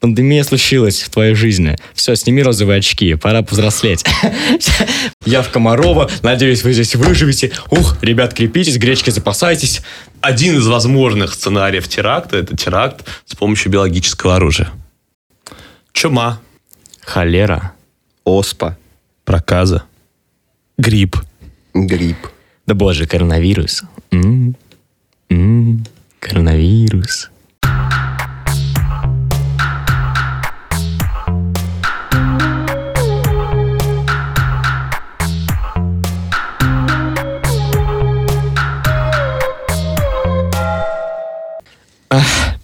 Пандемия случилась в твоей жизни. Все, сними розовые очки, пора повзрослеть. Я в Комарова, надеюсь, вы здесь выживете. Ух, ребят, крепитесь, гречки запасайтесь. Один из возможных сценариев теракта – это теракт с помощью биологического оружия. Чума, Холера. Оспа, проказа, грипп. грипп. Да боже, коронавирус. М, м, Коронавирус.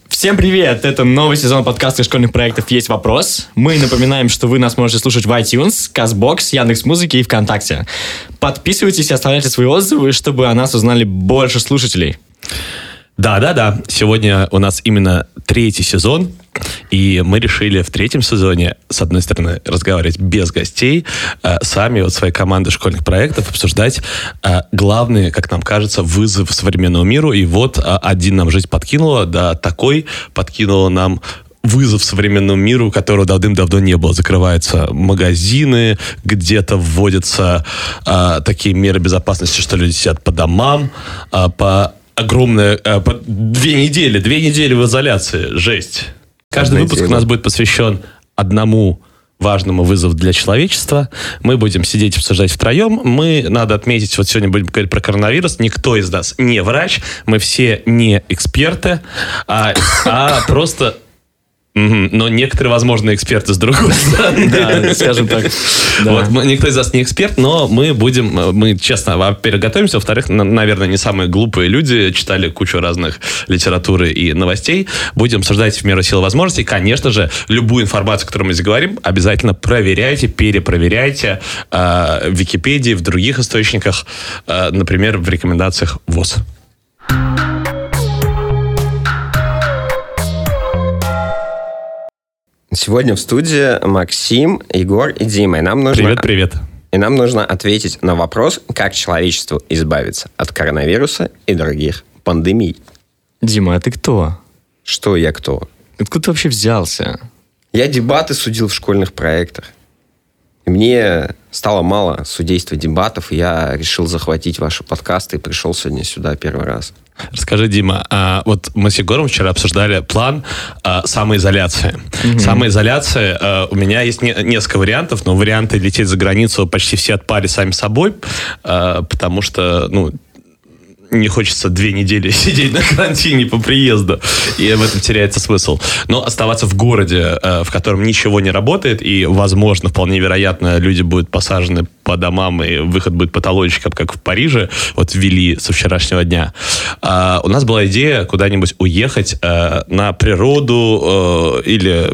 Всем привет! Это новый сезон подкаста школьных проектов «Есть вопрос». Мы напоминаем, что вы нас можете слушать в iTunes, CastBox, Яндекс.Музыке и ВКонтакте. Подписывайтесь и оставляйте свои отзывы, чтобы о нас узнали больше слушателей. Да-да-да, сегодня у нас именно третий сезон, и мы решили в третьем сезоне, с одной стороны, разговаривать без гостей, э, сами вот своей команды школьных проектов обсуждать э, главные, как нам кажется, вызов современному миру. И вот э, один нам жизнь подкинула, да, такой подкинула нам вызов современному миру, которого давным-давно не было. Закрываются магазины, где-то вводятся э, такие меры безопасности, что люди сидят по домам, э, по огромное... э, по две недели, две недели в изоляции. Жесть. Каждый выпуск у неделя. нас будет посвящен одному важному вызову для человечества. Мы будем сидеть и обсуждать втроем. Мы, надо отметить, вот сегодня будем говорить про коронавирус. Никто из нас не врач. Мы все не эксперты, а, а просто... Но некоторые, возможно, эксперты с другой стороны. Да, скажем так. Вот, никто из нас не эксперт, но мы будем, э, мы честно, во-первых, готовимся, во-вторых, на- наверное, не самые глупые люди, читали кучу разных литературы и новостей, будем обсуждать в меру сил возможностей. Конечно же, любую информацию, которую мы здесь говорим, обязательно проверяйте, перепроверяйте э, в Википедии, в других источниках, э, например, в рекомендациях ВОЗ. Сегодня в студии Максим, Егор и Дима. И нам нужно, Привет, привет. И нам нужно ответить на вопрос, как человечеству избавиться от коронавируса и других пандемий. Дима, а ты кто? Что я кто? Откуда ты вообще взялся? Я дебаты судил в школьных проектах. Мне стало мало судейства дебатов, и я решил захватить ваши подкасты и пришел сегодня сюда первый раз. Расскажи, Дима, а вот мы с Егором вчера обсуждали план а, самоизоляции. Самоизоляция, а, у меня есть не- несколько вариантов, но варианты лететь за границу почти все отпали сами собой, а, потому что, ну, не хочется две недели сидеть на карантине по приезду, и в этом теряется смысл. Но оставаться в городе, э, в котором ничего не работает, и, возможно, вполне вероятно, люди будут посажены по домам, и выход будет по как в Париже, вот ввели со вчерашнего дня. А, У нас была идея куда-нибудь уехать э, на природу э, или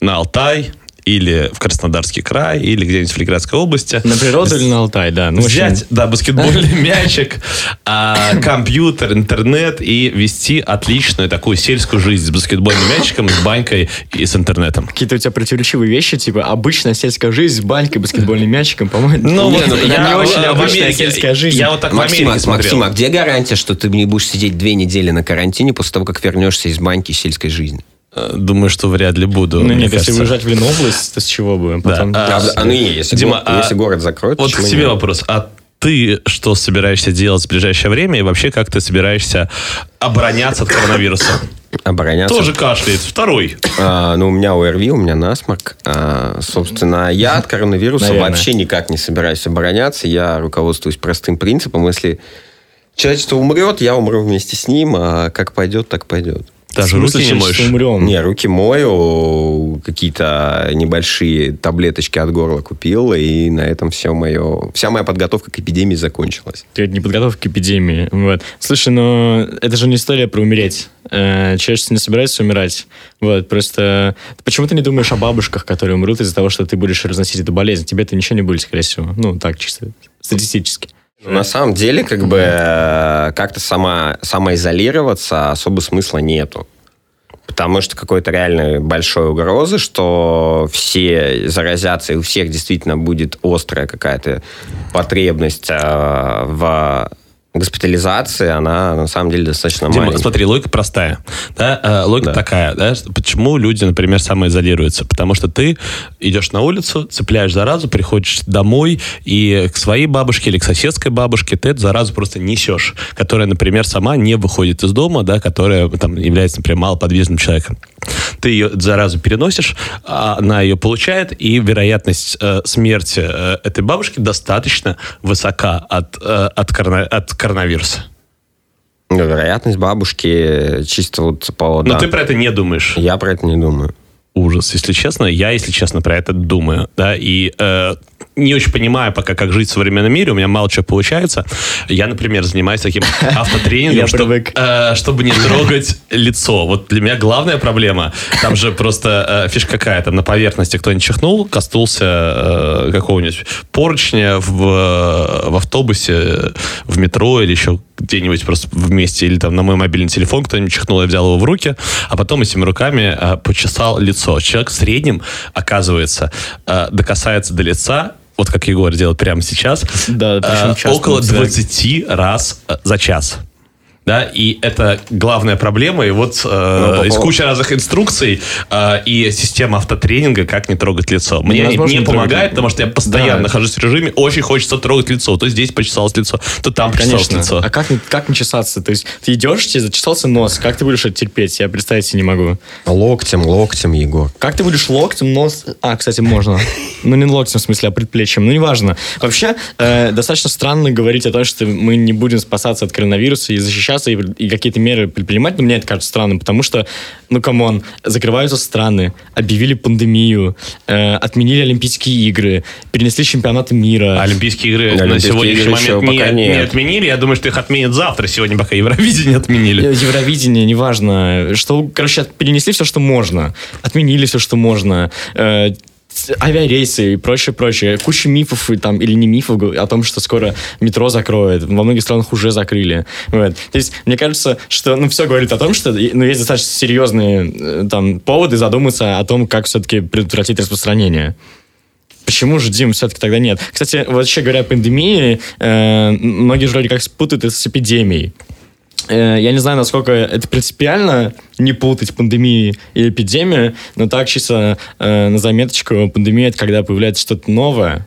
на Алтай, или в Краснодарский край, или где-нибудь в Ленинградской области. На природу или на Алтай, да. Ну, Взять, да, баскетбольный мячик, а, компьютер, интернет и вести отличную такую сельскую жизнь с баскетбольным мячиком, с банькой и с интернетом. Какие-то у тебя противоречивые вещи, типа обычная сельская жизнь с банькой, баскетбольным мячиком, по-моему. Ну, вот ну, я не очень в обычная Америке- сельская жизнь. Я вот так Максим. Максим, а где гарантия, что ты не будешь сидеть две недели на карантине после того, как вернешься из баньки сельской жизни? Э, Думаю, что вряд ли буду. Ну нет, если кажется. уезжать в Ленобласть, то с чего бы? Потом... А, Правда? А, ну и если, Дима, а если город закроют, Вот к тебе нет? вопрос. А ты что собираешься делать в ближайшее время? И вообще, как ты собираешься обороняться от коронавируса? обороняться. Тоже кашляет. Второй. А, ну, у меня ОРВИ, у меня насморк. А, собственно, я от коронавируса Наверное. вообще никак не собираюсь обороняться. Я руководствуюсь простым принципом. Если человечество умрет, я умру вместе с ним, а как пойдет, так пойдет. Даже смысле, руки не моешь. умрем? Не, руки мою, какие-то небольшие таблеточки от горла купил, и на этом все мое, вся моя подготовка к эпидемии закончилась. Ты не подготовка к эпидемии. Вот. Слушай, ну это же не история про умереть. Э, Человечество не собирается умирать. Вот, просто почему ты не думаешь о бабушках, которые умрут из-за того, что ты будешь разносить эту болезнь? Тебе это ничего не будет, скорее всего. Ну, так, чисто статистически. На самом деле, как бы, э, как-то сама, самоизолироваться особо смысла нету. Потому что какой-то реально большой угрозы, что все заразятся, и у всех действительно будет острая какая-то потребность э, в госпитализации, она на самом деле достаточно Дима, маленькая. смотри, логика простая. Да? Э, логика Да. такая, да? почему люди, например, самоизолируются? Потому что ты идешь на улицу, цепляешь заразу, приходишь домой, и к своей бабушке или к соседской бабушке ты эту заразу просто несешь, которая, например, сама не выходит из дома, да, которая там, является, например, малоподвижным человеком. Ты ее заразу переносишь, она ее получает, и вероятность э, смерти э, этой бабушки достаточно высока от, э, от, корона- от коронавируса. Ну, вероятность бабушки чисто вот по... Но да. ты про это не думаешь. Я про это не думаю. Ужас, если честно. Я, если честно, про это думаю, да, и э, не очень понимаю пока, как жить в современном мире, у меня мало чего получается. Я, например, занимаюсь таким автотренингом, чтобы, э, чтобы не трогать лицо. Вот для меня главная проблема, там же просто э, фишка какая, там на поверхности кто-нибудь чихнул, коснулся э, какого-нибудь поручня в, в автобусе, в метро или еще где-нибудь просто вместе, или там на мой мобильный телефон кто-нибудь чихнул, я взял его в руки, а потом этими руками э, почесал лицо. Человек в среднем, оказывается, э, докасается до лица, вот как Егор делает прямо сейчас, Да, часто около он всегда- 20 раз э, за час. Да, и это главная проблема. И вот э, Ну, из кучи разных инструкций э, и система автотренинга, как не трогать лицо. Мне не, не помогает, трогать. потому что я постоянно Да. нахожусь в режиме, очень хочется трогать лицо. То здесь почесалось лицо, то там почесалось Конечно. лицо. А как, не- как не чесаться? То есть ты идешь, тебе зачесался нос. Как ты будешь это терпеть? Я представить себе не могу. Локтем, локтем, Егор. Как ты будешь локтем, нос... А, кстати, можно. Ну, не локтем, в смысле, а предплечьем. Ну, неважно. Вообще, э, достаточно странно говорить о том, что мы не будем спасаться от коронавируса и защищаться, и, и какие-то меры предпринимать. Но мне это кажется странным, потому что, ну, come on, закрываются страны, объявили пандемию, э, отменили Олимпийские игры, перенесли чемпионаты мира. Олимпийские игры на Олимпийские сегодняшний игры еще момент не, пока нет. не отменили. Я думаю, что их отменят завтра. Сегодня пока Евровидение отменили. Евровидение, неважно. Что, короче, перенесли все, что можно. Отменили все, что можно. Э, авиарейсы и прочее, прочее. Куча мифов и там, или не мифов о том, что скоро метро закроют. Во многих странах уже закрыли. Вот. То есть, мне кажется, что ну, все говорит о том, что ну, есть достаточно серьезные э, там, поводы задуматься о том, как все-таки предотвратить распространение. Почему же, Дим, все-таки тогда нет? Кстати, вообще говоря о пандемии, э, многие же вроде как спутают это с эпидемией. Э, Я не знаю, насколько это принципиально не путать пандемию и эпидемию, но так чисто э, на заметочку, пандемия это когда появляется что-то новое.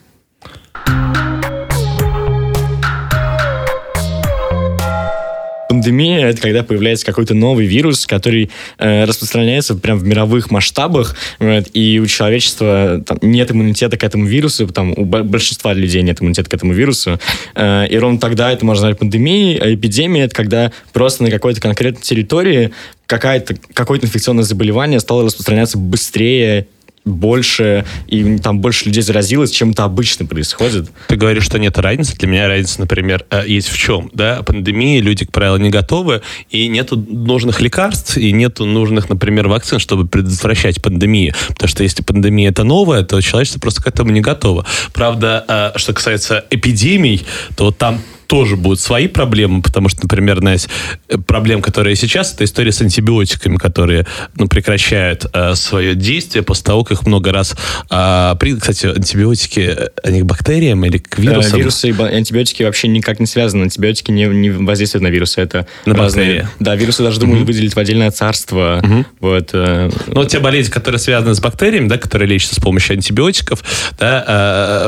Пандемия это когда появляется какой-то новый вирус, который э, распространяется прям в мировых масштабах, вот, и у человечества там, нет иммунитета к этому вирусу, там, у бо- большинства людей нет иммунитета к этому вирусу, э, и ровно тогда это можно назвать пандемией, а эпидемия это когда просто на какой-то конкретной территории какая-то, какое-то инфекционное заболевание стало распространяться быстрее, больше, и там больше людей заразилось, чем это обычно происходит. Ты говоришь, что нет разницы. Для меня разница, например, э, есть в чем. Да? Пандемии люди, как правило, не готовы, и нету нужных лекарств, и нету нужных, например, вакцин, чтобы предотвращать пандемию. Потому что если пандемия это новая, то человечество просто к этому не готово. Правда, э, что касается эпидемий, то там тоже будут свои проблемы, потому что, например, одна из э, проблем, которые сейчас, это история с антибиотиками, которые ну, прекращают э, свое действие после того, как их много раз... э, при- Кстати, антибиотики, э, они к бактериям или к вирусам? Э, Вирусы и антибиотики вообще никак не связаны. Антибиотики не, не воздействуют на вирусы. Это На разные. бактерии. Да, вирусы даже думают выделить в отдельное царство. Вот. э, Ну, вот те болезни, которые связаны с бактериями, да, которые лечатся с помощью антибиотиков, да,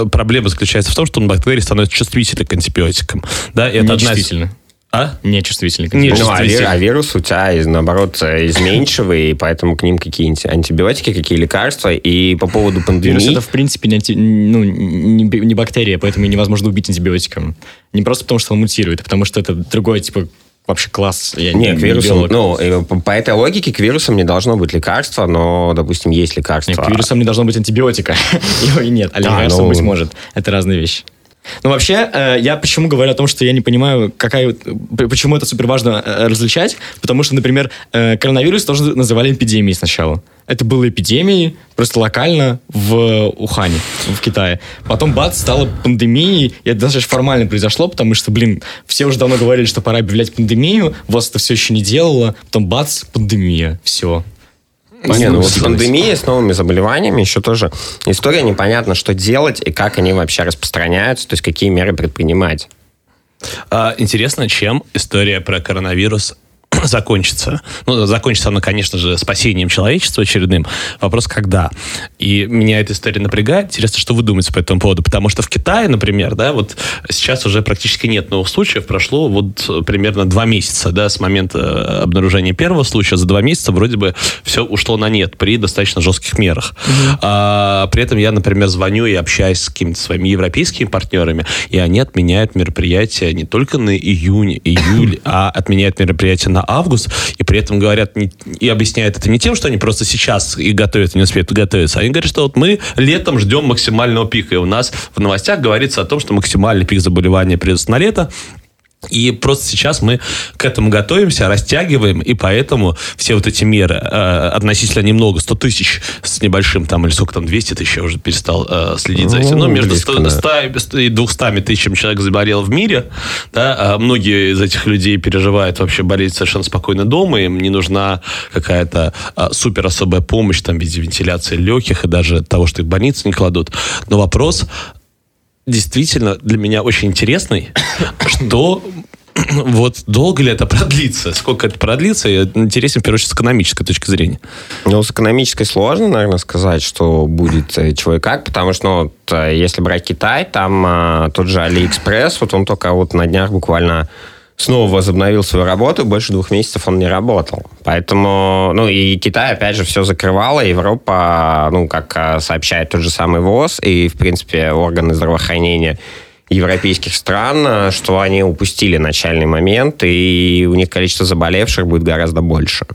э, проблема заключается в том, что бактерии становятся чувствительны к антибиотикам. Да, это одна из-. А? Нечувствительны. к Не. Ну, а, вир- а вирус у тебя, из- наоборот, изменчивый, и поэтому к ним какие анти- антибиотики, какие лекарства. И по поводу Вирус пандемии... это, в принципе, не, анти- ну, не, не бактерия, поэтому невозможно убить антибиотиком. Не просто потому, что он мутирует, а потому что это другой, типа, вообще класс. Я Не, к вирусам, биолог. ну, по, этой логике к вирусам не должно быть лекарства, но, допустим, есть лекарства. Нет, к вирусам не должно быть антибиотика. Его и нет. А лекарство ну. быть может. Это разные вещи. Ну, вообще, э, я почему говорю о том, что я не понимаю, какая, почему это супер важно э, различать, потому что, например, э, коронавирус тоже называли эпидемией сначала. Это было эпидемией просто локально в Ухане, в Китае. Потом, бац, стало пандемией, и это даже формально произошло, потому что, блин, все уже давно говорили, что пора объявлять пандемию, ВОЗ это все еще не делало, потом, бац, пандемия, все. Не, ну вот с пандемией, с новыми заболеваниями еще тоже история непонятно, что делать и как они вообще распространяются, то есть какие меры предпринимать. А, интересно, чем история про коронавирус закончится. Ну, закончится она, конечно же, спасением человечества очередным. Вопрос, когда. И меня эта история напрягает. Интересно, что вы думаете по этому поводу? Потому что в Китае, например, да, вот сейчас уже практически нет новых случаев. Прошло вот примерно два месяца, да, с момента обнаружения первого случая. За два месяца вроде бы все ушло на нет при достаточно жестких мерах. Угу. А, при этом я, например, звоню и общаюсь с какими-то своими европейскими партнерами, и они отменяют мероприятия не только на июнь, июль, а отменяют мероприятия на август, и при этом говорят не, и объясняют это не тем, что они просто сейчас и готовят, и не успеют готовиться. Они говорят, что вот мы летом ждем максимального пика, и у нас в новостях говорится о том, что максимальный пик заболевания придется на лето, и просто сейчас мы к этому готовимся, растягиваем, и поэтому все вот эти меры э, относительно немного, 100 тысяч с небольшим, там, или сколько там, 200 тысяч, я уже перестал э, следить за этим, но ну, между 100, 100 и 200 тысячами человек заболел в мире, да, а многие из этих людей переживают вообще болеть совершенно спокойно дома, им не нужна какая-то э, супер особая помощь, там, в виде вентиляции легких и даже того, что их в больницы не кладут. Но вопрос, действительно для меня очень интересный, что вот долго ли это продлится? Сколько это продлится? И интересен, в первую очередь, с экономической точки зрения. Ну, с экономической сложно, наверное, сказать, что будет э, чего и как, потому что, ну, вот, э, если брать Китай, там а, тот же Алиэкспресс, вот он только вот на днях буквально снова возобновил свою работу, больше двух месяцев он не работал. Поэтому, ну, и Китай, опять же, все закрывало, Европа, ну, как а, сообщает тот же самый ВОЗ и, в принципе, органы здравоохранения европейских стран, а, что они упустили начальный момент, и у них количество заболевших будет гораздо больше.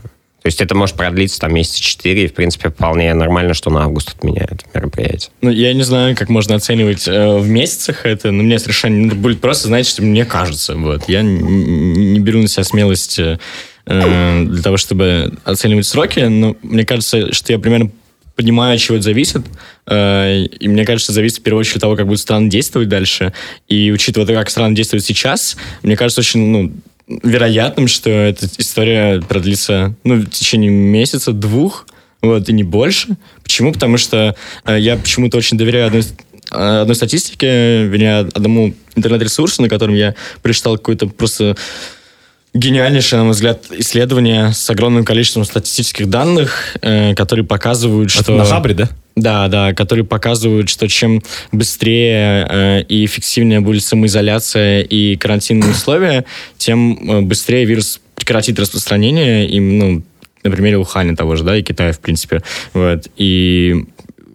То есть это может продлиться там месяца четыре, и, в принципе, вполне нормально, что на август отменяют мероприятие. Ну, я не знаю, как можно оценивать э, в месяцах это, но мне совершенно ну, будет просто, что мне кажется. Вот. Я не, не беру на себя смелость э, для того, чтобы оценивать сроки, но мне кажется, что я примерно понимаю, от чего это зависит. Э, и мне кажется, зависит в первую очередь от того, как будут страны действовать дальше. И учитывая то, как страны действуют сейчас, мне кажется, очень ну, вероятным, что эта история продлится ну, в течение месяца, двух, вот, и не больше. Почему? Потому что э, я почему-то очень доверяю одной, э, одной статистике, вернее, одному интернет-ресурсу, на котором я прочитал какой-то просто гениальнейшее, на мой взгляд, исследование с огромным количеством статистических данных, э, которые показывают, что... Это на Хабре, да? Да, да, которые показывают, что чем быстрее э, и эффективнее будет самоизоляция и карантинные условия, тем э, быстрее вирус прекратит распространение, и, ну, на примере Уханя того же, да, и Китая, в принципе. Вот. И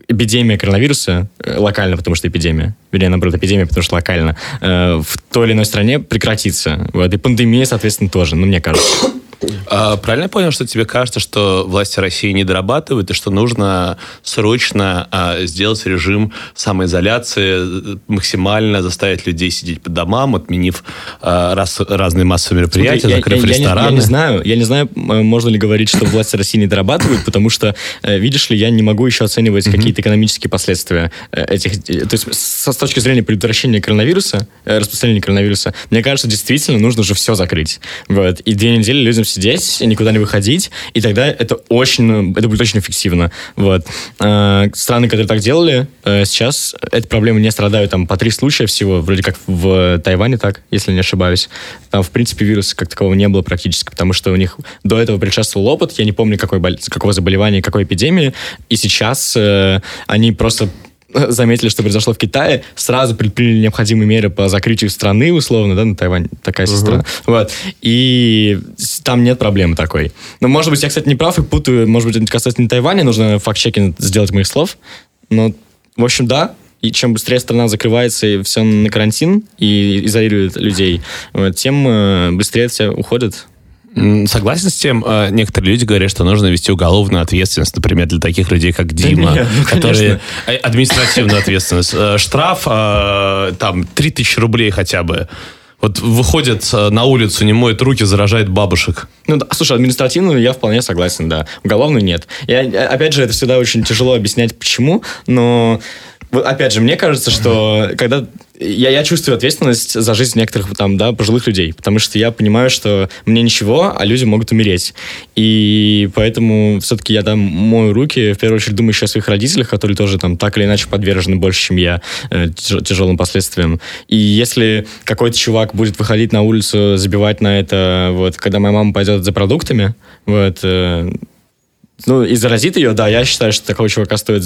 эпидемия коронавируса, э, локально, потому что эпидемия, вернее, наоборот, эпидемия, потому что локально, э, в той или иной стране прекратится. Вот, и пандемия, соответственно, тоже, ну, мне кажется. А, правильно я понял, что тебе кажется, что власти России не дорабатывают, и что нужно срочно а, сделать режим самоизоляции, максимально заставить людей сидеть по домам, отменив а, раз, разные массовые мероприятия, Смотри, закрыв я, рестораны? Я, я, не знаю, я не знаю, можно ли говорить, что власти России не дорабатывают, потому что, э, видишь ли, я не могу еще оценивать какие-то экономические последствия э, этих... То есть с, с точки зрения предотвращения коронавируса, э, распространения коронавируса, мне кажется, действительно нужно же все закрыть. Вот. И две недели людям сидеть, никуда не выходить, и тогда это очень, это будет очень эффективно. Вот. Э, страны, которые так делали, э, сейчас эти проблемы не страдают. Там по три случая всего, вроде как в Тайване так, если не ошибаюсь. Там, в принципе, вируса как такового не было практически, потому что у них до этого предшествовал опыт, я не помню, какой, какого заболевания, какой эпидемии, и сейчас э, они просто заметили, что произошло в Китае, сразу предприняли необходимые меры по закрытию страны, условно, да, на Тайвань такая uh-huh. страна. Вот. И там нет проблемы такой. Но, может быть, я, кстати, не прав и путаю, может быть, это касается не Тайваня, нужно факт-чекинг сделать моих слов. Но, в общем, да, и чем быстрее страна закрывается и все на карантин и изолирует людей, тем э, быстрее все уходят Согласен с тем, э, некоторые люди говорят, что нужно вести уголовную ответственность, например, для таких людей, как Дима, да нет, ну, которые... Э, административную ответственность. Э, штраф там 3000 рублей хотя бы. Вот выходят на улицу, не моют руки, заражает бабушек. Ну, да, слушай, административную я вполне согласен, да. Уголовную нет. И, опять же, это всегда очень тяжело объяснять, почему, но опять же, мне кажется, что когда я, я чувствую ответственность за жизнь некоторых там, да, пожилых людей, потому что я понимаю, что мне ничего, а люди могут умереть. И поэтому все-таки я там мою руки, в первую очередь думаю еще о своих родителях, которые тоже там так или иначе подвержены больше, чем я, э, тяжелым последствиям. И если какой-то чувак будет выходить на улицу, забивать на это, вот, когда моя мама пойдет за продуктами, вот, э, ну, и заразит ее, да, я считаю, что такого чувака стоит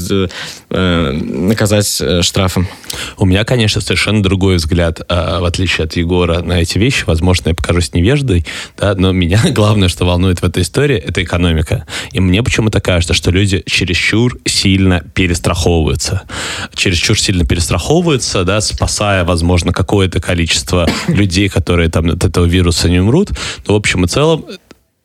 э, наказать э, штрафом. У меня, конечно, совершенно другой взгляд, э, в отличие от Егора, на эти вещи. Возможно, я покажусь невеждой, да, но меня главное, что волнует в этой истории, это экономика. И мне почему-то кажется, что люди чересчур сильно перестраховываются. Чересчур сильно перестраховываются, да, спасая, возможно, какое-то количество людей, которые там от этого вируса не умрут. Но, в общем и целом,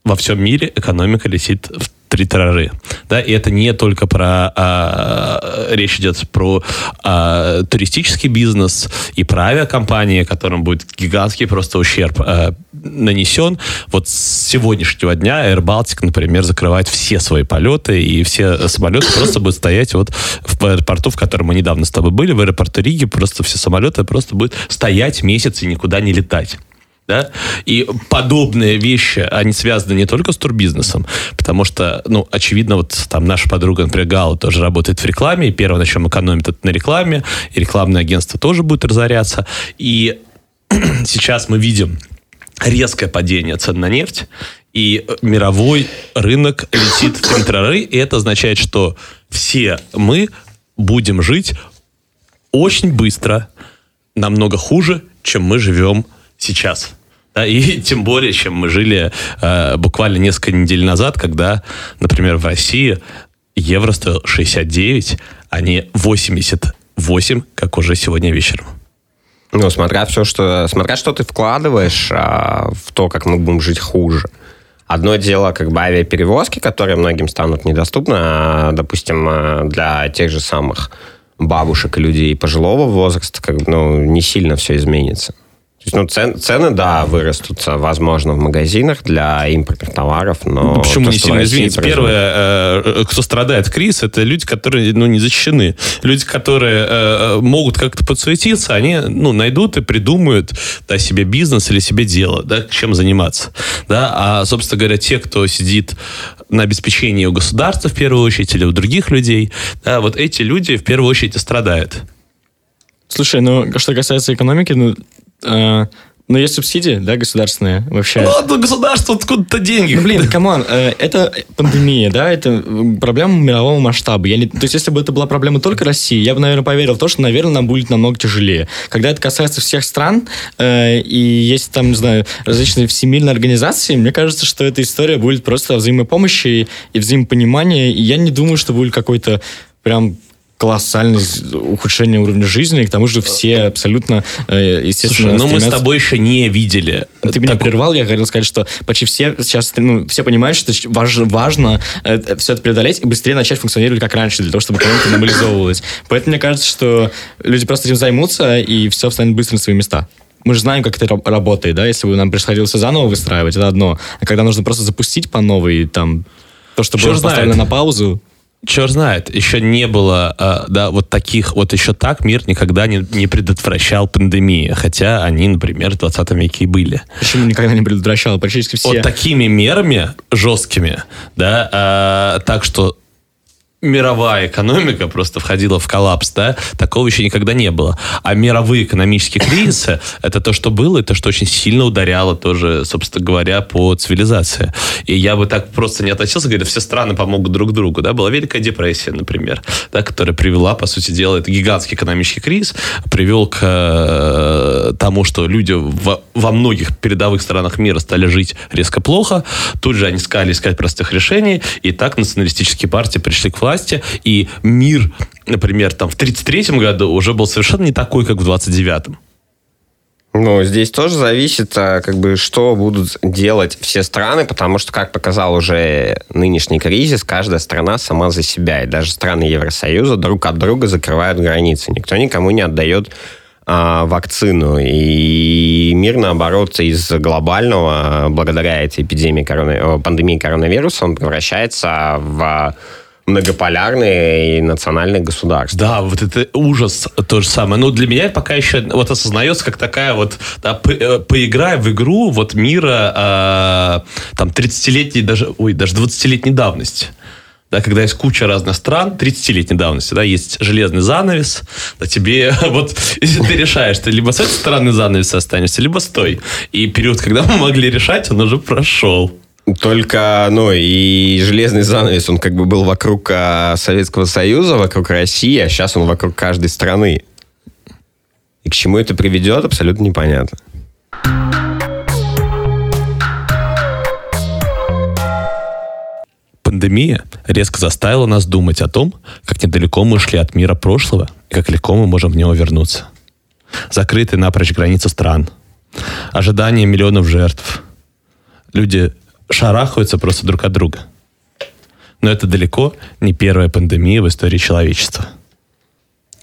во всем мире экономика летит в три тиражи. Да, и это не только про... А, речь идет про а, туристический бизнес и про авиакомпании, которым будет гигантский просто ущерб а, нанесен. Вот с сегодняшнего дня Air Baltic, например, закрывает все свои полеты, и все самолеты просто будут стоять вот в аэропорту, в котором мы недавно с тобой были, в аэропорту Риги, просто все самолеты просто будут стоять месяц и никуда не летать да, и подобные вещи, они связаны не только с турбизнесом, потому что, ну, очевидно, вот там наша подруга, например, Гала тоже работает в рекламе, и первое, на чем экономит, это на рекламе, и рекламное агентство тоже будет разоряться, и сейчас мы видим резкое падение цен на нефть, и мировой рынок летит в тентрары, и это означает, что все мы будем жить очень быстро, намного хуже, чем мы живем сейчас. Да, и тем более, чем мы жили э, буквально несколько недель назад, когда, например, в России евро стоил 69, а не 88, как уже сегодня вечером. Ну, смотря все, что, смотря что ты вкладываешь а, в то, как мы будем жить хуже. Одно дело, как бы авиаперевозки, которые многим станут недоступны, а, допустим, а, для тех же самых бабушек и людей пожилого возраста, как бы, ну, не сильно все изменится. То есть, ну, цен, цены, да, вырастут, возможно, в магазинах для импортных товаров, но... Ну, почему то, не сильно изменится? Первое, э, кто страдает кризис, это люди, которые, ну, не защищены. Люди, которые э, могут как-то подсуетиться, они, ну, найдут и придумают, да, себе бизнес или себе дело, да, чем заниматься, да, а, собственно говоря, те, кто сидит на обеспечении у государства в первую очередь или у других людей, да, вот эти люди в первую очередь и страдают. Слушай, ну, что касается экономики, ну, э, ну, есть субсидии, да, государственные вообще. Ну, ладно, государство откуда-то деньги. Ну, блин, come on, э, это пандемия, да, это проблема мирового масштаба. Я не, то есть, если бы это была проблема только России, я бы, наверное, поверил в то, что, наверное, нам будет намного тяжелее. Когда это касается всех стран, э, и есть там, не знаю, различные всемирные организации, мне кажется, что эта история будет просто взаимопомощи и взаимопонимания, и я не думаю, что будет какой-то прям колоссальное ухудшение уровня жизни, и к тому же все абсолютно, э, естественно, Слушай, но ну мы с тобой еще не видели. Ты меня так... прервал, я хотел сказать, что почти все сейчас, ну, все понимают, что важно, важно э, все это преодолеть и быстрее начать функционировать как раньше, для того, чтобы экономика нормализовывалась. Поэтому мне кажется, что люди просто этим займутся, и все встанет быстро на свои места мы же знаем, как это работает, да, если бы нам приходилось заново выстраивать, это одно. А когда нужно просто запустить по новой, там, то, что Черт было поставлено на паузу, Черт знает, еще не было, э, да, вот таких, вот еще так мир никогда не, не предотвращал пандемии, хотя они, например, в 20 веке и были. Почему никогда не предотвращал? Практически все. Вот такими мерами жесткими, да, э, так что мировая экономика просто входила в коллапс, да, такого еще никогда не было. А мировые экономические кризисы — это то, что было, и то, что очень сильно ударяло тоже, собственно говоря, по цивилизации. И я бы так просто не относился, говоря, все страны помогут друг другу, да, была Великая депрессия, например, да, которая привела, по сути дела, это гигантский экономический кризис, привел к э, тому, что люди в, во многих передовых странах мира стали жить резко плохо, тут же они стали искать простых решений, и так националистические партии пришли к власти, власти, и мир, например, там в 1933 году уже был совершенно не такой, как в 29-м. Ну, здесь тоже зависит, а, как бы, что будут делать все страны, потому что, как показал уже нынешний кризис, каждая страна сама за себя, и даже страны Евросоюза друг от друга закрывают границы. Никто никому не отдает а, вакцину. И мир, наоборот, из глобального, благодаря этой эпидемии, корона, пандемии коронавируса, он превращается в многополярные и национальные государства. Да, вот это ужас то же самое. Но для меня пока еще вот осознается как такая вот да, по, э, поиграй в игру вот мира э, там 30-летней даже, ой, даже 20-летней давности. Да, когда есть куча разных стран, 30-летней давности, да, есть железный занавес, да, тебе вот, если ты решаешь, ты либо с этой стороны занавеса останешься, либо с той. И период, когда мы могли решать, он уже прошел. Только, ну, и железный занавес, он как бы был вокруг а, Советского Союза, вокруг России, а сейчас он вокруг каждой страны. И к чему это приведет, абсолютно непонятно. Пандемия резко заставила нас думать о том, как недалеко мы шли от мира прошлого и как легко мы можем в него вернуться. Закрытые напрочь границы стран, ожидание миллионов жертв. Люди шарахаются просто друг от друга. Но это далеко не первая пандемия в истории человечества.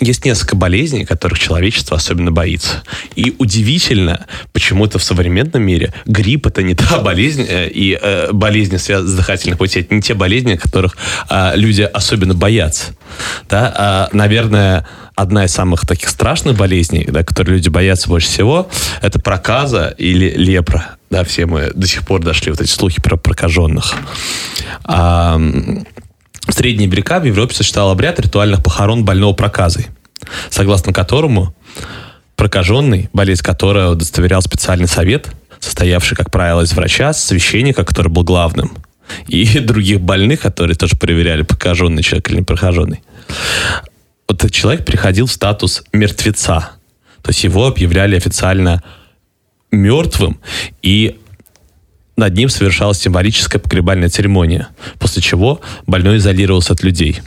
Есть несколько болезней, которых человечество особенно боится. И удивительно, почему-то в современном мире грипп это не та болезнь, э, и э, болезни связанные с дыхательных путей, это не те болезни, которых э, люди особенно боятся. Да? А, наверное, одна из самых таких страшных болезней, да, которые люди боятся больше всего, это проказа или лепра. Да, все мы до сих пор дошли вот эти слухи про прокаженных. А, в средние века в Европе существовал обряд ритуальных похорон больного проказой, согласно которому прокаженный, болезнь которого удостоверял специальный совет, состоявший, как правило, из врача, священника, который был главным, и других больных, которые тоже проверяли, прокаженный человек или не прокаженный. Вот этот человек переходил в статус мертвеца. То есть его объявляли официально мертвым, и над ним совершалась символическая погребальная церемония, после чего больной изолировался от людей.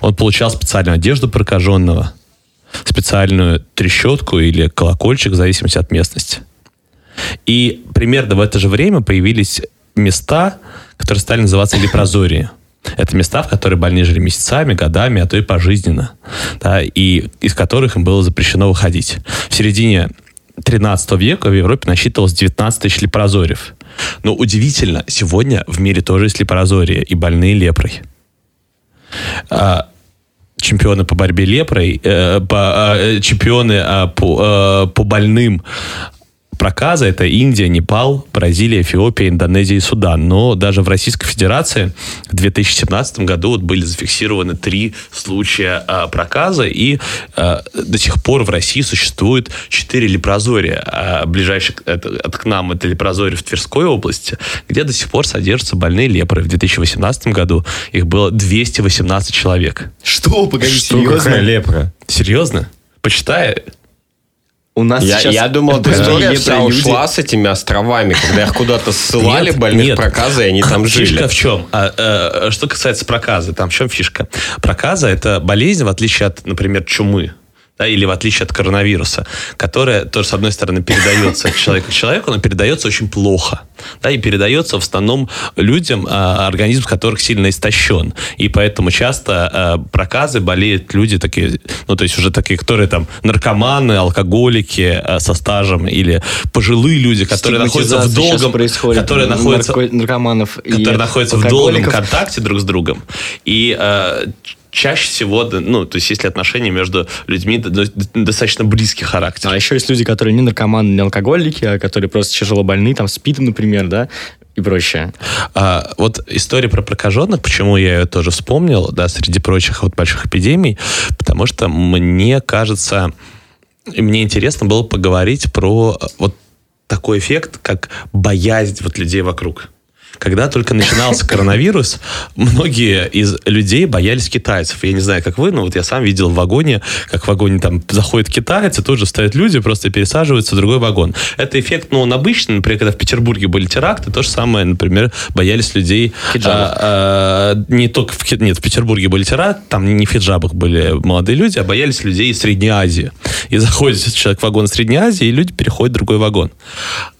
Он получал специальную одежду прокаженного, специальную трещотку или колокольчик, в зависимости от местности. И примерно в это же время появились места, которые стали называться лепрозории. Это места, в которые больные жили месяцами, годами, а то и пожизненно, да, и из которых им было запрещено выходить. В середине 13 века в Европе насчитывалось 19 тысяч лепрозориев. Но удивительно, сегодня в мире тоже есть лепрозория и больные лепрой. А, чемпионы по борьбе лепрой, э, по, э, чемпионы э, по, э, по больным проказа это Индия, Непал, Бразилия, Эфиопия, Индонезия и Судан. Но даже в Российской Федерации в 2017 году вот были зафиксированы три случая а, проказа, и а, до сих пор в России существует четыре лепрозория. А, ближайший это, от к нам это лепрозорий в Тверской области, где до сих пор содержатся больные лепры. В 2018 году их было 218 человек. Что? Погоди, Что, серьезно? какая лепра? Серьезно? Почитай, У нас Я, сейчас... я думал, больные история вся лепролюди. ушла с этими островами, когда их куда-то ссылали, Нет, больных нет. проказа, и они там жили. Фишка в чем? А, э, что касается проказы, там в чем фишка? Проказа – это болезнь, в отличие от, например, чумы. Да, или в отличие от коронавируса, которая тоже, с одной стороны, передается от человека к человеку, но передается очень плохо. Да, и передается в основном людям, а, организм которых сильно истощен. И поэтому часто а, проказы болеют люди такие, ну, то есть уже такие, которые там наркоманы, алкоголики а, со стажем, или пожилые люди, которые находятся в долгом, которые находятся нарко- наркоманов которые находятся в долгом контакте друг с другом. И чаще всего, ну, то есть если отношения между людьми до- до- достаточно близкий характер. А еще есть люди, которые не наркоманы, не алкоголики, а которые просто тяжело больны, там, спидом, например, да, и прочее. А, вот история про прокаженных, почему я ее тоже вспомнил, да, среди прочих вот больших эпидемий, потому что мне кажется, мне интересно было поговорить про э, вот такой эффект, как боязнь вот людей вокруг. Когда только начинался коронавирус, многие из людей боялись китайцев. Я не знаю, как вы, но вот я сам видел в вагоне, как в вагоне там заходит китаец, и тут же стоят люди, просто пересаживаются в другой вагон. Это эффект, ну, он обычный. Например, когда в Петербурге были теракты, то же самое, например, боялись людей... А, а, не только в, нет, в Петербурге были теракты, там не в хиджабах были молодые люди, а боялись людей из Средней Азии. И заходит человек в вагон из Средней Азии, и люди переходят в другой вагон.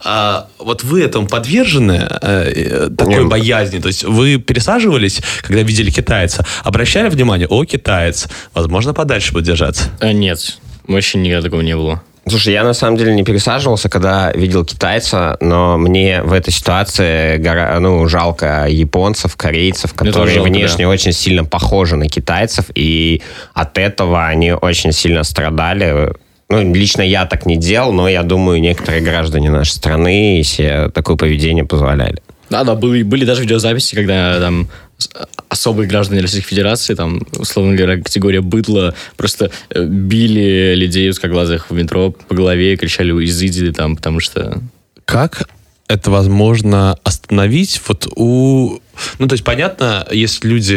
А, вот вы этому подвержены э, такой Не, боязни? То есть вы пересаживались, когда видели китайца, обращали внимание, о, китаец, возможно, подальше будет держаться. А, нет, вообще никогда такого не было. Слушай, я на самом деле не пересаживался, когда видел китайца, но мне в этой ситуации гора- ну, жалко японцев, корейцев, которые жалко, внешне очень сильно похожи на китайцев, и от этого они очень сильно страдали. Ну, лично я так не делал, но я думаю, некоторые граждане нашей страны себе такое поведение позволяли. Да, да, были, были даже видеозаписи, когда там с- особые граждане Российской Федерации, там, условно говоря, категория быдло, просто э, били людей узкоглазых в метро по голове кричали «изыди» там, потому что... Как это возможно остановить вот у... Ну, то есть, понятно, есть люди,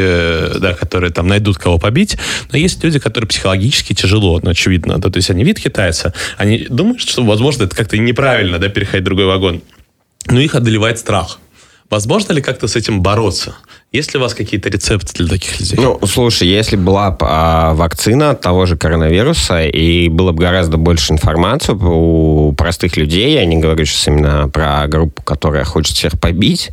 да, которые там найдут кого побить, но есть люди, которые психологически тяжело, ну, очевидно. Да, то есть, они вид китайца, они думают, что, возможно, это как-то неправильно, да, переходить в другой вагон. Но их одолевает страх. Возможно ли как-то с этим бороться? Есть ли у вас какие-то рецепты для таких людей? Ну, слушай, если была б, а, вакцина от того же коронавируса, и было бы гораздо больше информации у простых людей, я не говорю сейчас именно про группу, которая хочет всех побить,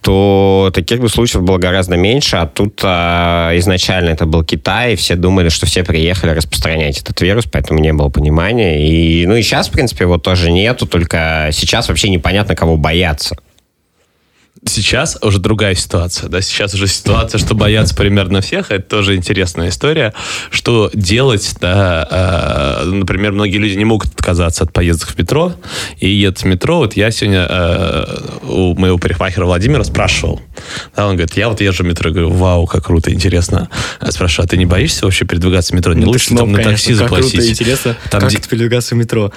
то таких бы случаев было гораздо меньше, а тут а, изначально это был Китай, и все думали, что все приехали распространять этот вирус, поэтому не было понимания. И, ну и сейчас, в принципе, его тоже нету, только сейчас вообще непонятно, кого бояться. Сейчас уже другая ситуация, да, сейчас уже ситуация, что боятся примерно всех, это тоже интересная история, что делать, да, э, например, многие люди не могут отказаться от поездок в метро, и едут в метро, вот я сегодня э, у моего парикмахера Владимира спрашивал, да, он говорит, я вот езжу в метро, я говорю, вау, как круто, интересно, Я спрашиваю, а ты не боишься вообще передвигаться в метро, не Ну, лучше там сноб, на такси заплатить? круто, интересно, Там как де- передвигаться в метро.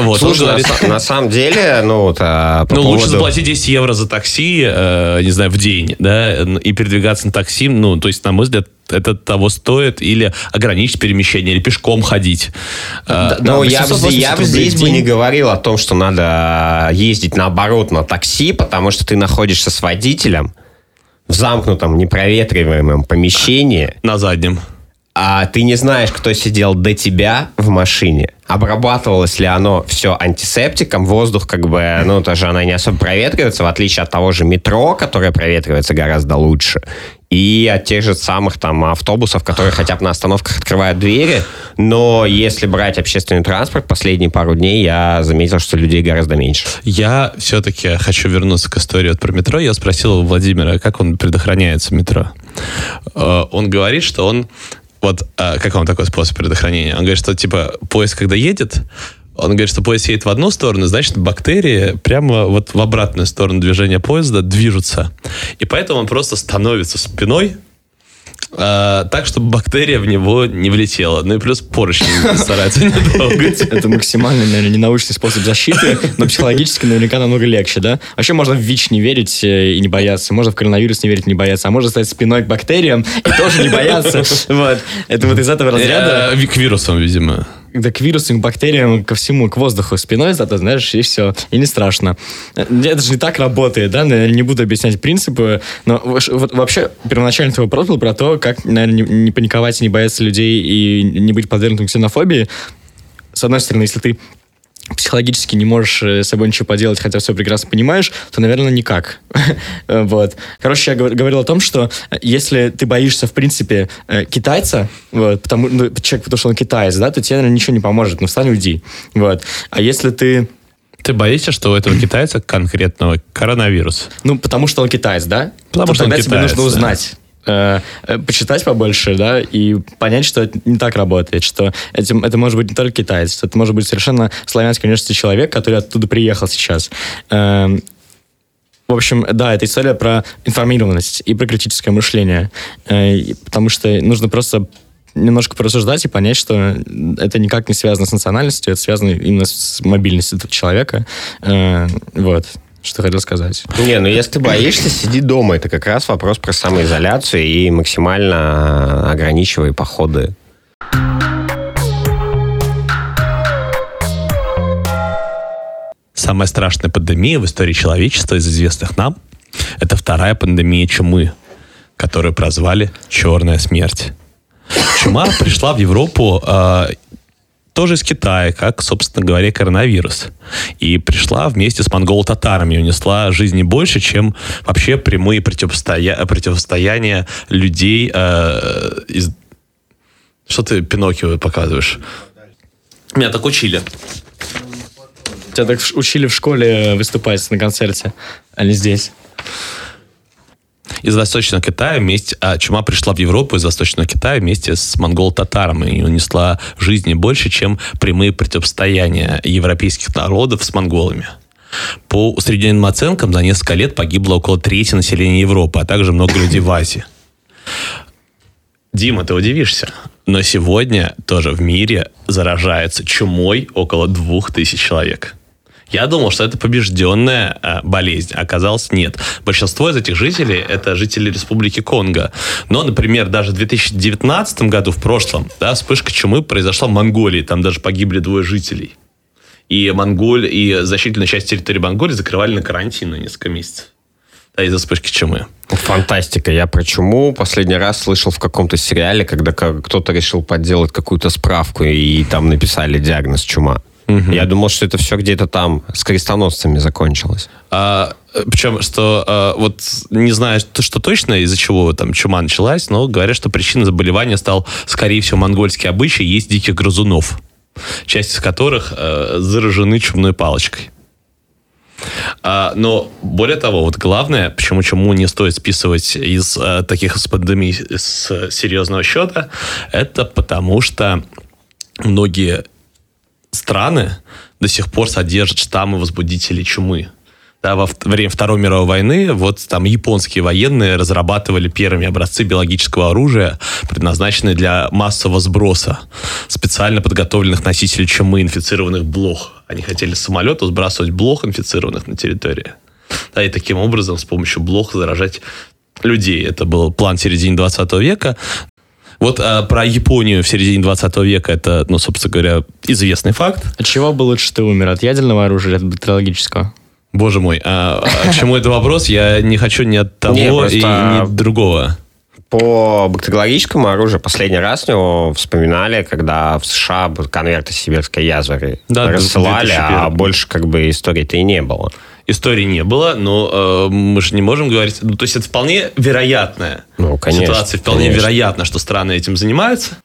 Вот, Слушай, на, на самом деле, ну, вот, а, по Ну, лучше поводу- заплатить 10 евро за такси, э, не знаю, в день, да, и передвигаться на такси, ну, то есть, на мой взгляд, это того стоит, или ограничить перемещение, или пешком ходить. А, Да, Ну, я, бы, 880 я бы здесь бы не говорил о том, что надо ездить наоборот на такси, потому что ты находишься с водителем в замкнутом, непроветриваемом помещении, На заднем. А ты не знаешь, кто сидел до тебя в машине. Обрабатывалось ли оно все антисептиком, воздух как бы, ну, тоже она не особо проветривается, в отличие от того же метро, которое проветривается гораздо лучше, и от тех же самых там автобусов, которые хотя бы на остановках открывают двери, но если брать общественный транспорт, последние пару дней я заметил, что людей гораздо меньше. Я все-таки хочу вернуться к истории про метро. Я спросил у Владимира, как он предохраняется метро. Э, Он говорит, что он... Вот э, как вам такой способ предохранения? Он говорит, что типа поезд, когда едет, он говорит, что поезд едет в одну сторону, значит, бактерии прямо вот в обратную сторону движения поезда движутся. И поэтому он просто становится спиной, э, так, чтобы бактерия в него не влетела. Ну и плюс поручни старается не трогать. Это максимально, наверное, ненаучный способ защиты, но психологически наверняка намного легче, да? Вообще можно в ВИЧ не верить э, и не бояться, можно в коронавирус не верить и не бояться, а можно стать спиной к бактериям и тоже не бояться. Вот. Это вот из этого разряда. Э, К вирусам, видимо. Да к вирусам, к бактериям, ко всему, к воздуху спиной, зато, знаешь, и все, и не страшно. Это же не так работает, да, наверное, не буду объяснять принципы, но вот вообще первоначальный твой вопрос был про то, как, наверное, не, не паниковать, не бояться людей и не быть подвергнутым ксенофобии. С одной стороны, если ты психологически не можешь э, с собой ничего поделать, хотя все прекрасно понимаешь, то, наверное, никак. вот. Короче, я говор- говорил о том, что э, если ты боишься, в принципе, э, китайца, вот, потому, ну, человек, потому что он китаец, да, то тебе, наверное, ничего не поможет. Ну, встань, уйди. Вот. А если ты Ты боишься, что у этого китайца конкретного коронавирус? Ну, потому что он китаец, да? Потому То что он тогда тебе китаец, нужно да. узнать. э, э, почитать побольше, да, и понять, что это не так работает, что этим, это может быть не только китаец, что это может быть совершенно славянский университет человек, который оттуда приехал сейчас. Эм, в общем, да, это история про информированность и про критическое мышление, Э, потому что нужно просто немножко порассуждать и понять, что это никак не связано с национальностью, это связано именно с мобильностью этого человека. Э, вот, что хотел сказать. Не, ну если ты боишься, сиди дома. Это как раз вопрос про самоизоляцию и максимально ограничивай походы. Самая страшная пандемия в истории человечества из известных нам – это вторая пандемия чумы, которую прозвали «Черная смерть». Чума пришла в Европу э, тоже из Китая, как, собственно говоря, коронавирус. И пришла вместе с монгол-татарами, и унесла жизни больше, чем вообще прямые противостоя... противостояния людей э, из... Что ты Пиноккио показываешь? Меня так учили. Тебя так учили в школе выступать на концерте, а не здесь. Из Восточного Китая вместе, а чума пришла в Европу из Восточного Китая вместе с монгол-татарами и унесла жизни больше, чем прямые противостояния европейских народов с монголами. По усредненным оценкам, за несколько лет погибло около трети населения Европы, а также много людей в Азии. Дима, ты удивишься, но сегодня тоже в мире заражается чумой около двух тысяч человек. Я думал, что это побежденная э, болезнь. Оказалось, нет. Большинство из этих жителей – это жители Республики Конго. Но, например, даже в 2019 году, в прошлом, да, вспышка чумы произошла в Монголии. Там даже погибли двое жителей. И Монголь, и значительную часть территории Монголии закрывали на карантин на несколько месяцев. Да, из-за вспышки чумы. Фантастика. Я про чуму последний раз слышал в каком-то сериале, когда кто-то решил подделать какую-то справку, и там написали диагноз чума. Я думал, что это все где-то там с крестоносцами закончилось. А, э, причем, что а, вот не знаю, что, точно, из-за чего там чума началась, но говорят, что причиной заболевания стал, скорее всего, монгольский обычай есть диких грызунов, часть из которых э, заражены чумной палочкой. А, но более того, вот главное, почему чуму не стоит списывать из э, таких с пандемий с серьезного счета, это потому что многие страны до сих пор содержат штаммы возбудителей чумы. Да, во время Второй мировой войны вот там японские военные разрабатывали первыми образцы биологического оружия, предназначенные для массового сброса специально подготовленных носителей чумы, инфицированных блох. Они хотели с самолета сбрасывать блох, инфицированных на территории. Да, и таким образом с помощью блох заражать людей. Это был план в середине 20 века. Вот а, про Японию в середине 20 века это, ну, собственно говоря, известный факт. От чего бы лучше ты умер? От ядерного оружия или от бактериологического? Боже мой, а, а к чему это вопрос? Я не хочу ни от того Не, просто- и ни от другого. По бактериологическому оружию последний раз его вспоминали, когда в США конверты сибирской язвы Да, рассылали, 2001. а больше как бы истории-то и не было. Истории не было, но э, мы же не можем говорить... Ну, то есть это вполне вероятная Ну, конечно, ситуация. Вполне конечно. вероятно, что страны этим занимаются.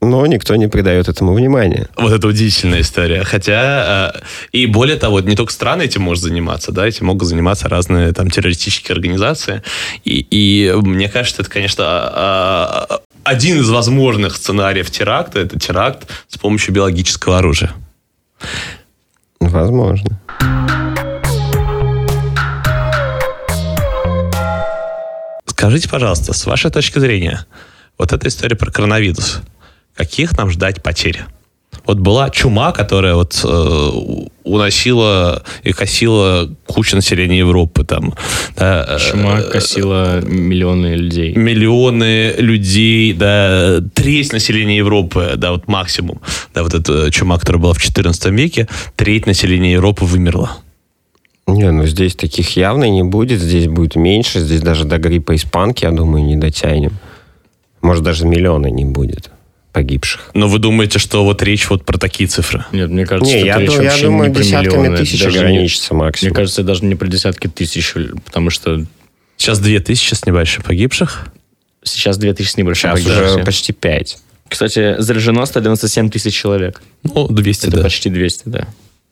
Но никто не придает этому внимания. Вот это удивительная история. Хотя, э, и более того, не только страны этим может заниматься, да, этим могут заниматься разные там террористические организации. И, и мне кажется, это, конечно, а, а, один из возможных сценариев теракта, это теракт с помощью биологического оружия. Возможно. Скажите, пожалуйста, с вашей точки зрения, вот эта история про коронавирус, каких нам ждать потерь? Вот была чума, которая вот э, уносила и косила кучу населения Европы, там, да, э, Чума косила миллионы людей. миллионы людей, да, треть населения Европы, да, вот максимум, да, вот эта чума, которая была в 14 веке, треть населения Европы вымерла. Не, ну здесь таких явно не будет, здесь будет меньше, здесь даже до гриппа испанки, я думаю, не дотянем. Может, даже миллиона не будет погибших. Но вы думаете, что вот речь вот про такие цифры? Нет, мне кажется, Не, что я, речь я вообще думаю, не про десятками миллионы, тысяч даже не- ограничится максимум. Мне кажется, даже не про десятки тысяч, потому что Сейчас 2000 с небольшим погибших. сейчас 2000 с небольшим Сейчас погибших. уже почти 5. Кстати, заражено 197 тысяч человек. Ну, 200, Это да. почти 200, да.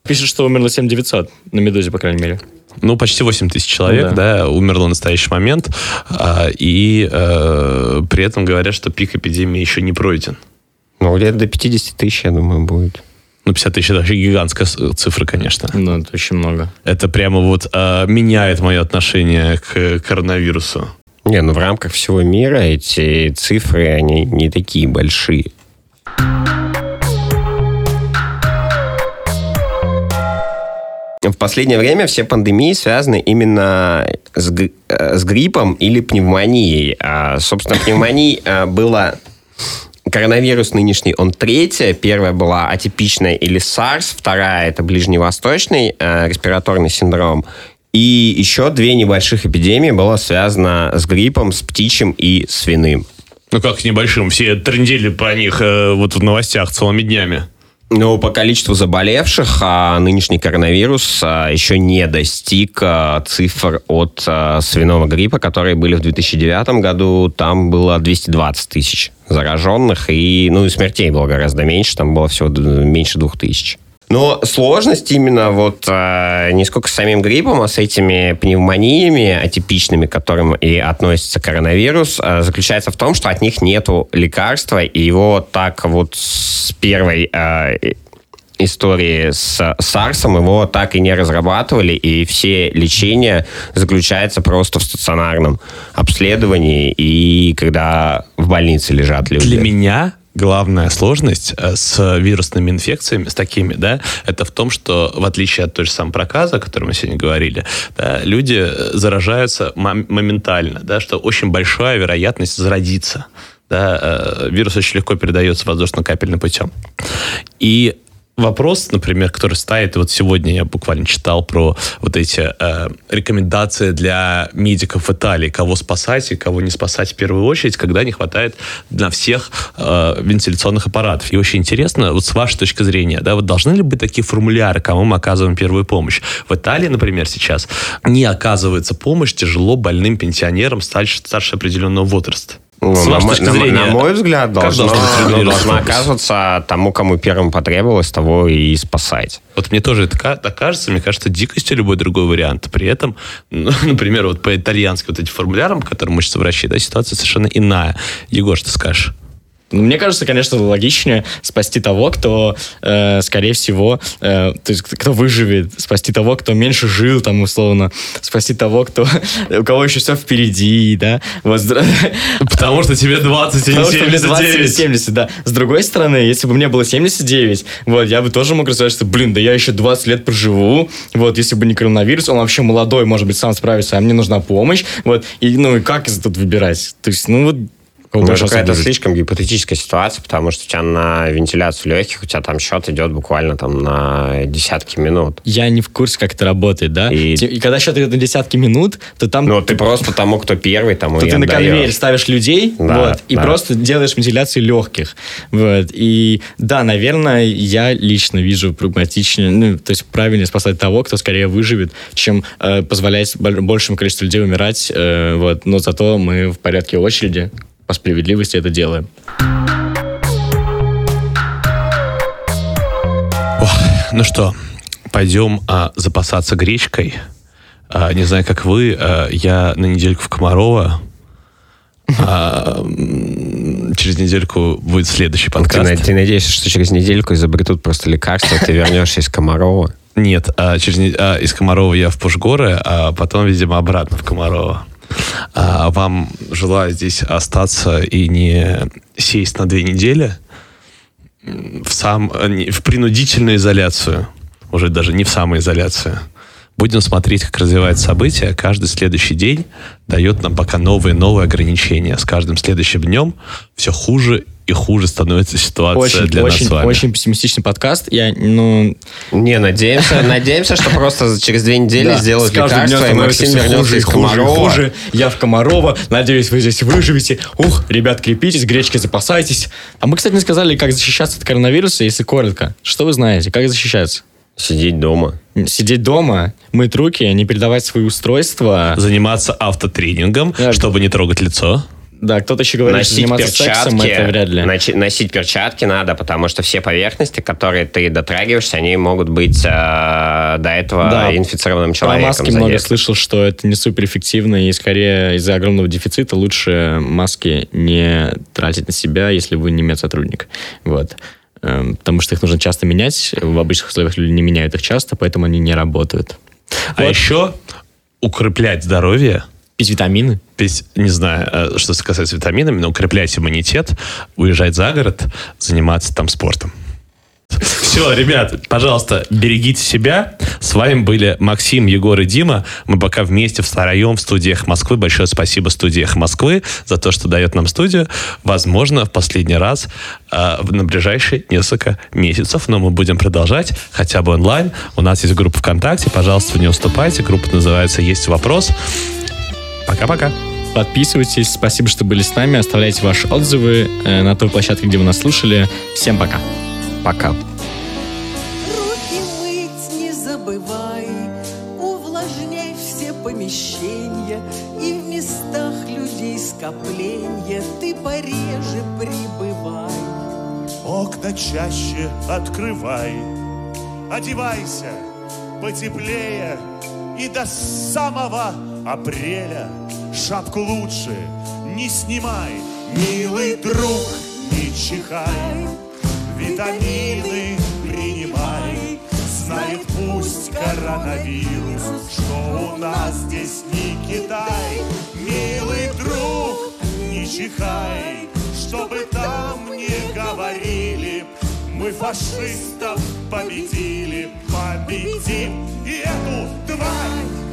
Пишет, что умерло 7900 на «Медузе», по крайней мере. Ну, почти 8 тысяч человек, Ну да. умерло в настоящий момент. А, и э, при этом говорят, что пик эпидемии еще не пройден. Ну, где-то до 50 тысяч, я думаю, будет. Ну, 50 тысяч это вообще гигантская цифра, конечно. Ну, это очень много. Это прямо вот э, меняет мое отношение к коронавирусу. Не, ну в рамках всего мира эти цифры, они не такие большие. Последнее время все пандемии связаны именно с, э, с гриппом или пневмонией. А, собственно, пневмоний э, было... Коронавирус нынешний, он третья. Первая была атипичная или SARS. Вторая – это ближневосточный э, респираторный синдром. И еще две небольших эпидемии было связано с гриппом, с птичьим и свиным. Ну, как с небольшим. Все трендели про них э, вот в новостях целыми днями. Но по количеству заболевших а, нынешний коронавирус а, еще не достиг а, цифр от а, свиного гриппа, которые были в 2009 году. Там было 220 тысяч зараженных, и, ну, и смертей было гораздо меньше, там было всего меньше двух тысяч. Но сложность именно вот э, не сколько с самим гриппом, а с этими пневмониями атипичными, к которым и относится коронавирус, э, заключается в том, что от них нету лекарства, и его так вот с первой э, истории с САРСом его так и не разрабатывали, и все лечения заключается просто в стационарном обследовании, и когда в больнице лежат люди. Для меня главная сложность э, с вирусными инфекциями, с такими, да, это в том, что в отличие от той же самой проказа, о которой мы сегодня говорили, да, люди заражаются моментально, да, что очень большая вероятность заразиться. Да, э, вирус очень легко передается воздушно-капельным путем. И вопрос, например, который стоит, вот сегодня я буквально читал про вот эти э, рекомендации для медиков в Италии, кого спасать и кого не спасать в первую очередь, когда не хватает на всех э, вентиляционных аппаратов. И очень интересно, вот с вашей точки зрения, да, вот должны ли быть такие формуляры, кому мы оказываем первую помощь? В Италии, например, сейчас не оказывается помощь тяжело больным пенсионерам старше, старше определенного возраста. Ну, С вашей на, точки зрения, на, на мой взгляд, должно, должно, должно оказываться тому, кому первым потребовалось, того и спасать. Вот мне тоже это так кажется, мне кажется, дикостью любой другой вариант. При этом, ну, например, вот по итальянски вот эти формулярам, к которым мы сейчас вращаем, да, ситуация совершенно иная. Егор, что скажешь? Ну, мне кажется, конечно, логичнее спасти того, кто, э, скорее всего, э, то есть кто выживет, спасти того, кто меньше жил, там, условно, спасти того, кто, у кого еще все впереди, да. Вот. Потому что тебе 20, а не 79. 20 70, да. С другой стороны, если бы мне было 79, вот, я бы тоже мог рассказать, что, блин, да я еще 20 лет проживу, вот, если бы не коронавирус, он вообще молодой, может быть, сам справится, а мне нужна помощь, вот, и, ну, и как из тут выбирать? То есть, ну, вот, ну, это какая-то слишком гипотетическая ситуация, потому что у тебя на вентиляцию легких, у тебя там счет идет буквально там на десятки минут. Я не в курсе, как это работает, да? И, и когда счет идет на десятки минут, то там... Ну, ты просто тому, кто первый, тому то и ты на конвейер ставишь людей, да, вот, и да. просто делаешь вентиляцию легких. Вот. И да, наверное, я лично вижу прагматичнее, ну, то есть правильнее спасать того, кто скорее выживет, чем э, позволять большему количеству людей умирать, э, вот. Но зато мы в порядке очереди по справедливости это делаем. ну что, пойдем а, запасаться гречкой. А, не знаю, как вы, а, я на недельку в Комарова. А, через недельку будет следующий подкаст. Ты, ты надеешься, что через недельку изобретут просто лекарства, ты вернешься из Комарова? Нет, а, через, а, из Комарова я в Пушгоры, а потом, видимо, обратно в Комарова. А вам желаю здесь остаться и не сесть на две недели в, сам, в принудительную изоляцию, уже даже не в самоизоляцию. Будем смотреть, как развивается события. Каждый следующий день дает нам пока новые новые ограничения. С каждым следующим днем все хуже и хуже становится ситуация очень, для очень, нас с вами. Очень пессимистичный подкаст. Я, ну... Не, надеемся, надеемся, что просто через две недели сделают лекарство, и Максим вернется из Комарова. Хуже. Я в Комарова. Надеюсь, вы здесь выживете. Ух, ребят, крепитесь, гречки запасайтесь. А мы, кстати, не сказали, как защищаться от коронавируса, если коротко. Что вы знаете? Как защищаться? Сидеть дома. Сидеть дома, мыть руки, не передавать свои устройства. Заниматься автотренингом, да. чтобы не трогать лицо. Да, кто-то еще говорит, носить что заниматься перчатки, сексом, это вряд ли. Носить перчатки надо, потому что все поверхности, которые ты дотрагиваешься, они могут быть э, до этого да. инфицированным человеком. Про маски задеты. много слышал, что это не суперэффективно, и скорее из-за огромного дефицита лучше маски не тратить на себя, если вы не медсотрудник. Вот. Эм, потому что их нужно часто менять. В обычных условиях люди не меняют их часто, поэтому они не работают. А вот. еще укреплять здоровье – Пить витамины? Пить, не знаю, э, что касается витаминами, но укреплять иммунитет, уезжать за город, заниматься там спортом. Все, ребят, пожалуйста, берегите себя. С вами были Максим, Егор и Дима. Мы пока вместе втроем в студиях Москвы. Большое спасибо студиях Москвы за то, что дает нам студию. Возможно, в последний раз э, на ближайшие несколько месяцев, но мы будем продолжать хотя бы онлайн. У нас есть группа ВКонтакте. Пожалуйста, не уступайте. Группа называется «Есть вопрос». Пока-пока. Подписывайтесь. Спасибо, что были с нами. Оставляйте ваши отзывы э, на той площадке, где вы нас слушали. Всем пока. Пока. Руки мыть не забывай, увлажняй все помещения и в местах людей скажи. скопленья Ты пореже прибывай Окна чаще открывай Одевайся потеплее И до самого апреля Шапку лучше не снимай Милый друг, не чихай. Витамины принимай Знает пусть коронавирус Что у нас здесь не Китай. Милый друг, не чихай Чтобы там не говорили Мы фашистов победили Победим. И эту тварь